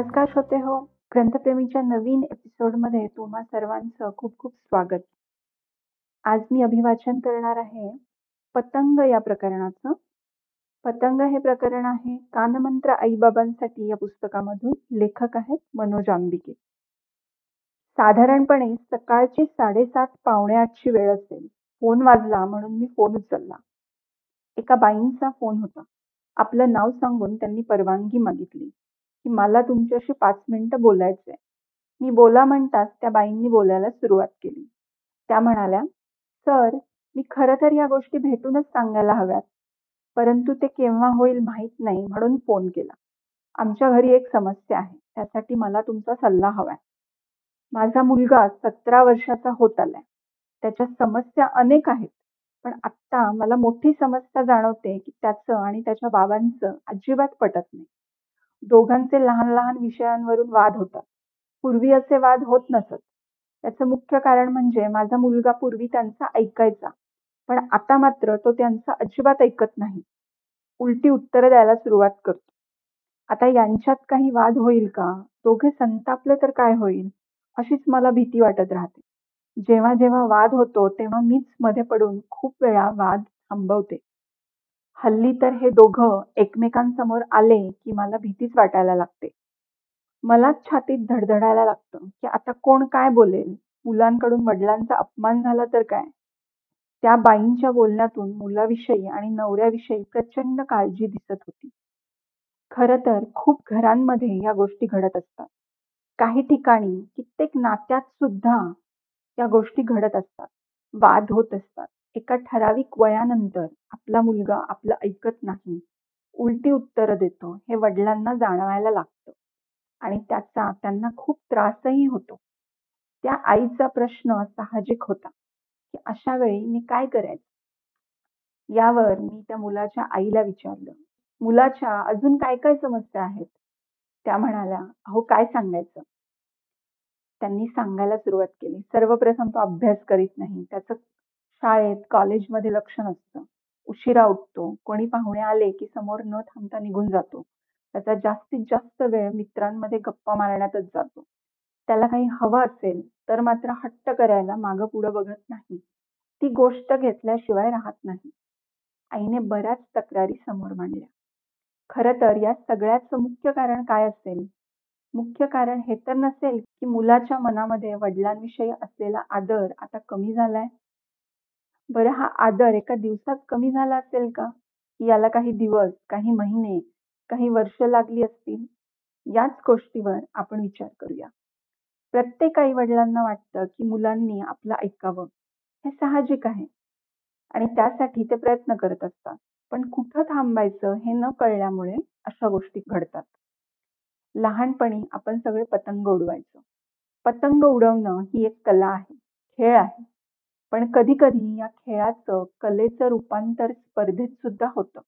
नमस्कार श्रोते हो ग्रंथप्रेमीच्या नवीन एपिसोडमध्ये तुम्हा सर्वांचं खूप खूप स्वागत. आज मी अभिवाचन करणार आहे पतंग या प्रकरणाचं. पतंग हे प्रकरण आहे कानमंत्र आईबाबांसाठी या पुस्तकामधून लेखक आहेत मनोज आंबिके. साधारणपणे सकाळची साडेसात पावणे आठची वेळ असेल. फोन वाजला म्हणून मी फोन उचलला. एका बाईंचा फोन होता. आपलं नाव सांगून त्यांनी परवानगी मागितली. की मला तुमच्याशी पाच मिनिटं बोलायचंय. मी बोला म्हणताच त्या बाईंनी बोलायला सुरुवात केली. त्या म्हणाल्या सर मी खरं तर या गोष्टी भेटूनच सांगायला हव्यात. परंतु ते केव्हा होईल माहीत नाही म्हणून फोन केला. आमच्या घरी एक समस्या आहे. त्यासाठी मला तुमचा सल्ला हवाय. माझा मुलगा सतरा वर्षाचा होत आलाय. त्याच्या समस्या अनेक आहेत. पण आत्ता मला मोठी समस्या जाणवते की त्याचं आणि त्याच्या बाबांचं अजिबात पटत नाही. दोघांचे लहान लहान विषयांवरून वाद होतात. पूर्वी असे वाद होत नसत. त्याचं मुख्य कारण म्हणजे माझा मुलगा पूर्वी त्यांचा ऐकायचा. पण आता मात्र तो त्यांचा अजिबात ऐकत नाही. उलटी उत्तरं द्यायला सुरुवात करतो. आता यांच्यात काही वाद होईल का? दोघे संतापले तर काय होईल? अशीच मला भीती वाटत राहते. जेव्हा जेव्हा वाद होतो तेव्हा मीच मध्ये पडून खूप वेळा वाद थांबवते. हल्ली तर हे दोघं एकमेकांसमोर आले की मला भीतीच वाटायला लागते. मलाच छातीत धडधडायला लागतं की आता कोण काय बोलेल? मुलांकडून वडिलांचा अपमान झाला तर काय? त्या बाईंच्या बोलण्यातून मुलाविषयी आणि नवऱ्याविषयी प्रचंड काळजी दिसत होती. खर तर खूप घरांमध्ये या गोष्टी घडत असतात. काही ठिकाणी कित्येक नात्यात सुद्धा या गोष्टी घडत असतात. वाद होत असतात. एका ठराविक वयानंतर आपला मुलगा आपलं ऐकत नाही. उलटी उत्तरं देतो. हे वडिलांना जाणवायला लागतं. आणि त्याचा त्यांना खूप त्रासही होतो. त्या आईचा प्रश्न साहजिक होता की अशा वेळी मी काय करायचं? यावर मी त्या मुलाच्या आईला विचारलं. मुलाच्या अजून काय काय समस्या आहेत? त्या म्हणाल्या अहो काय सांगायचं? त्यांनी सांगायला सुरुवात केली. सर्वप्रथम तो अभ्यास करीत नाही. त्याचं शाळेत कॉलेजमध्ये लक्ष नसतं. उशिरा उठतो. कोणी पाहुणे आले की समोर न थांबता निघून जातो. त्याचा जास्तीत जास्त वेळ मित्रांमध्ये गप्पा मारण्यातच जातो. त्याला काही हवं असेल तर मात्र हट्ट करायला मागं पुढं बघत नाही. ती गोष्ट घेतल्याशिवाय राहत नाही. आईने बऱ्याच तक्रारी समोर मांडल्या. खर तर या सगळ्याचं मुख्य कारण काय असेल? मुख्य कारण हे तर नसेल की मुलाच्या मनामध्ये वडिलांविषयी असलेला आदर आता कमी झालाय? बरं हा आदर एका दिवसात कमी झाला असेल का? याला काही दिवस काही महिने काही वर्ष लागली असतील? याच गोष्टीवर आपण विचार करूया. प्रत्येक आई वडिलांना वाटतं की मुलांनी आपलं ऐकावं. हे साहजिक आहे. आणि त्यासाठी ते प्रयत्न करत असतात. पण कुठं थांबायचं हे न कळल्यामुळे अशा गोष्टी घडतात. लहानपणी आपण सगळे पतंग उडवायचो. पतंग उडवणं ही एक कला आहे. खेळ आहे. पण कधी कधी या खेळाचं कलेचं रूपांतर स्पर्धेत सुद्धा होतं.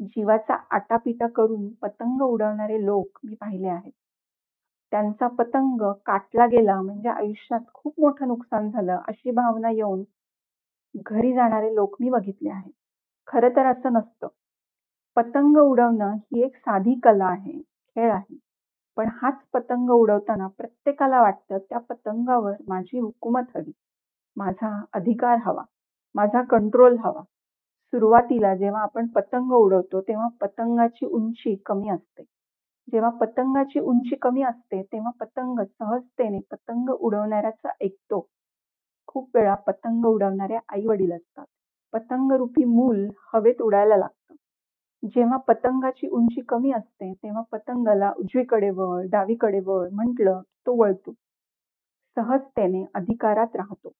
जीवाचा आटापिटा करून पतंग उडवणारे लोक मी पाहिले आहेत. त्यांचा पतंग काटला गेला म्हणजे आयुष्यात खूप मोठं नुकसान झालं अशी भावना येऊन घरी जाणारे लोक मी बघितले आहेत. खरं तर असं नसतं. पतंग उडवणं ही एक साधी कला आहे खेळ आहे. पण हाच पतंग उडवताना प्रत्येकाला वाटतं त्या पतंगावर माझी हुकूमत हवी. माझा अधिकार हवा माझा कंट्रोल हवा. सुरुवातीला जेव्हा आपण पतंग उडवतो तेव्हा पतंगाची उंची कमी असते. जेव्हा पतंगाची उंची कमी असते तेव्हा पतंग सहजतेने पतंग उडवणाऱ्याचा ऐकतो खूप वेळा पतंग उडवणारे आई वडील असतात. पतंग रूपी मूल हवेत उडायला लागतं. जेव्हा पतंगाची उंची कमी असते तेव्हा पतंगाला उजवीकडे वळ डावीकडे वळ म्हटलं तो वळतो. सहजतेने अधिकारात राहतो.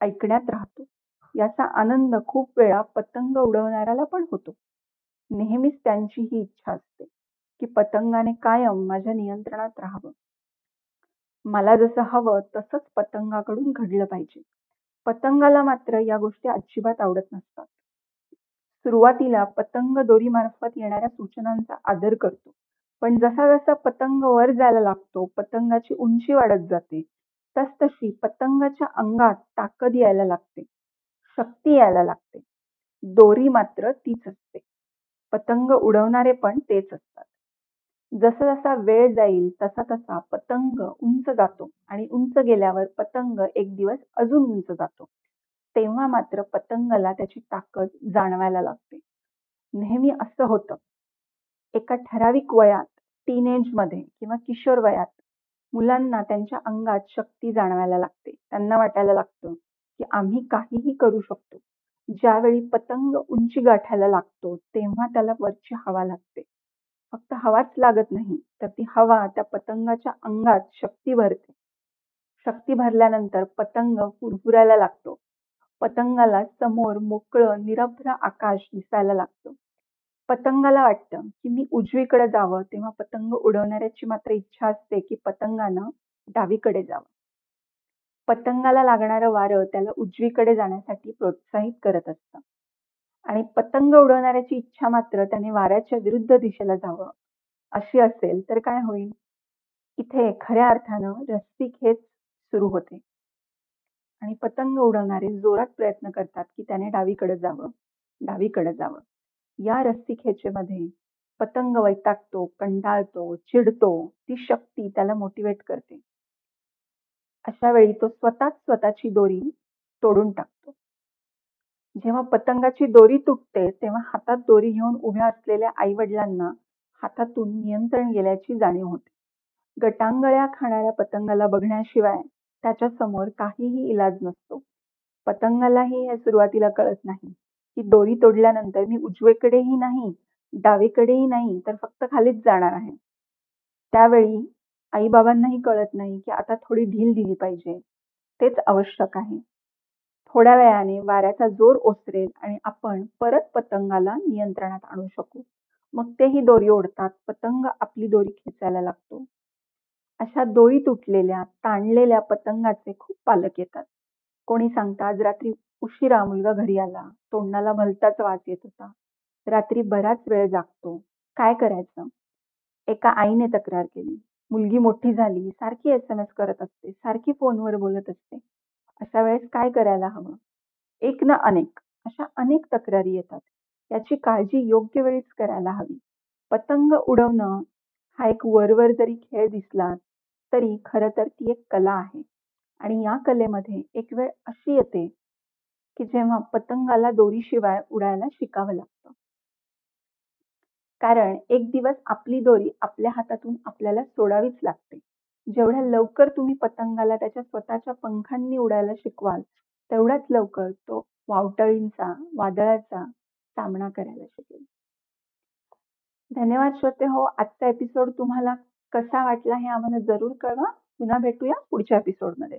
ऐकण्यात राहतो. याचा आनंद खूप वेळा पतंग उडवणाऱ्याला पण होतो. नेहमीच त्यांची ही इच्छा असते की पतंगाने कायम माझ्या नियंत्रणात राहावं. मला जसं हवं तसंच पतंगाकडून घडलं पाहिजे. पतंगाला मात्र या गोष्टी अजिबात आवडत नसतात. सुरुवातीला पतंग दोरीमार्फत येणाऱ्या सूचनांचा आदर करतो. पण जसा जसा पतंग वर जायला लागतो पतंगाची उंची वाढत जाते तसतशी पतंगाच्या अंगात ताकद यायला लागते शक्ती यायला लागते दोरी मात्र तीच असते पतंग उडवणारे पण तेच असतात जसा-जसा वेळ जाईल तसा-तसा पतंग उंच जातो आणि उंच गेल्यावर पतंग एक दिवस अजून उंच जातो. तेव्हा मात्र पतंगाला त्याची ताकद जाणवायला लागते. नेहमी असं होतं. एका ठराविक वयात टीनेजमध्ये किंवा किशोर वयात मुलांना त्यांच्या अंगात शक्ती जाणवायला लागते. त्यांना वाटायला लागतं की आम्ही काहीही करू शकतो. ज्यावेळी पतंग उंची गाठायला लागतो तेव्हा त्याला वरची हवा लागते. फक्त हवाच लागत नाही तर ती हवा त्या पतंगाच्या अंगात शक्ती भरते. शक्ती भरल्यानंतर पतंग फुरफुरायला लागतो. पतंगाला समोर मोकळं निरभ्र आकाश दिसायला लागतं. पतंगाला वाटतं की मी उजवीकडे जावं तेव्हा पतंग उडवणाऱ्याची मात्र इच्छा असते की पतंगानं डावीकडे जावं. पतंगाला लागणारं वारं त्याला उजवीकडे जाण्यासाठी प्रोत्साहित करत असतं. आणि पतंग उडवणाऱ्याची इच्छा मात्र त्याने वाऱ्याच्या विरुद्ध दिशेला जावं अशी असेल तर काय होईल? इथे खऱ्या अर्थानं रस्सीखेच सुरू होते. आणि पतंग उडवणारे जोरात प्रयत्न करतात की त्याने डावीकडे जावं, डावीकडे जावं. या रस्सीखेचेमध्ये पतंग वैतागतो, कंटाळतो, चिडतो. ती शक्ती त्याला मोटिवेट करते. अशा वेळी तो स्वतःच स्वतःची दोरी तोडून टाकतो. जेव्हा पतंगाची दोरी तुटते तेव्हा हातात दोरी घेऊन उभ्या असलेल्या आई-वडिलांना हातातून नियंत्रण गेल्याची जाणीव होते. गटांगळ्या खाणाऱ्या पतंगाला बघण्याशिवाय त्याच्यासमोर काहीही इलाज नसतो. पतंगालाही हे सुरुवातीला कळत नाही की दोरी तोडल्यानंतर मी उजवीकडेही नाही, डावीकडेही नाही तर फक्त खालीच जाणार आहे. त्यावेळी आई-बाबांनाही कळत नाही की आता थोडी ढील दिली पाहिजे. तेच आवश्यक आहे. थोड्या वेळाने वाऱ्याचा जोर ओसरेल आणि आपण परत पतंगाला नियंत्रणात आणू शकू. मग तेही दोरी ओढतात. पतंग आपली दोरी खेचायला लागतो. अशा दोरी तुटलेल्या, ताणलेल्या पतंगाचे खूप पालक येतात. कोणी सांगतं आज रात्री उशिरा मुलगा घरी आला. तोंडाला भलताच वास येत होता. रात्री बराच वेळ जागतो. काय करायचं? एका आईने तक्रार केली. मुलगी मोठी झाली, सारखी एस-एम-एस करत असते, सारखी फोनवर बोलत असते. अशा वेळेस काय करायला हवं? एक ना अनेक अशा अनेक तक्रारी येतात. याची काळजी योग्य वेळीच करायला हवी. पतंग उडवणं हा एक वरवर जरी खेळ दिसला तरी खरं तर ती एक कला आहे. आणि या कलेमध्ये एक वेळ अशी येते की जेव्हा पतंगाला दोरीशिवाय उडायला शिकावं लागतं. कारण एक दिवस आपली दोरी आपल्या हातातून आपल्याला सोडावीच लागते. जेवढ्या लवकर तुम्ही पतंगाला त्याच्या स्वतःच्या पंखांनी उडायला शिकवाल तेवढ्याच लवकर तो वावटळींचा, वादळाचा सामना करायला शिकेल. धन्यवाद श्रोतेहो. आजचा एपिसोड तुम्हाला कसा वाटला हे आम्हाला जरूर कळवा. पुन्हा भेटूया पुढच्या एपिसोडमध्ये.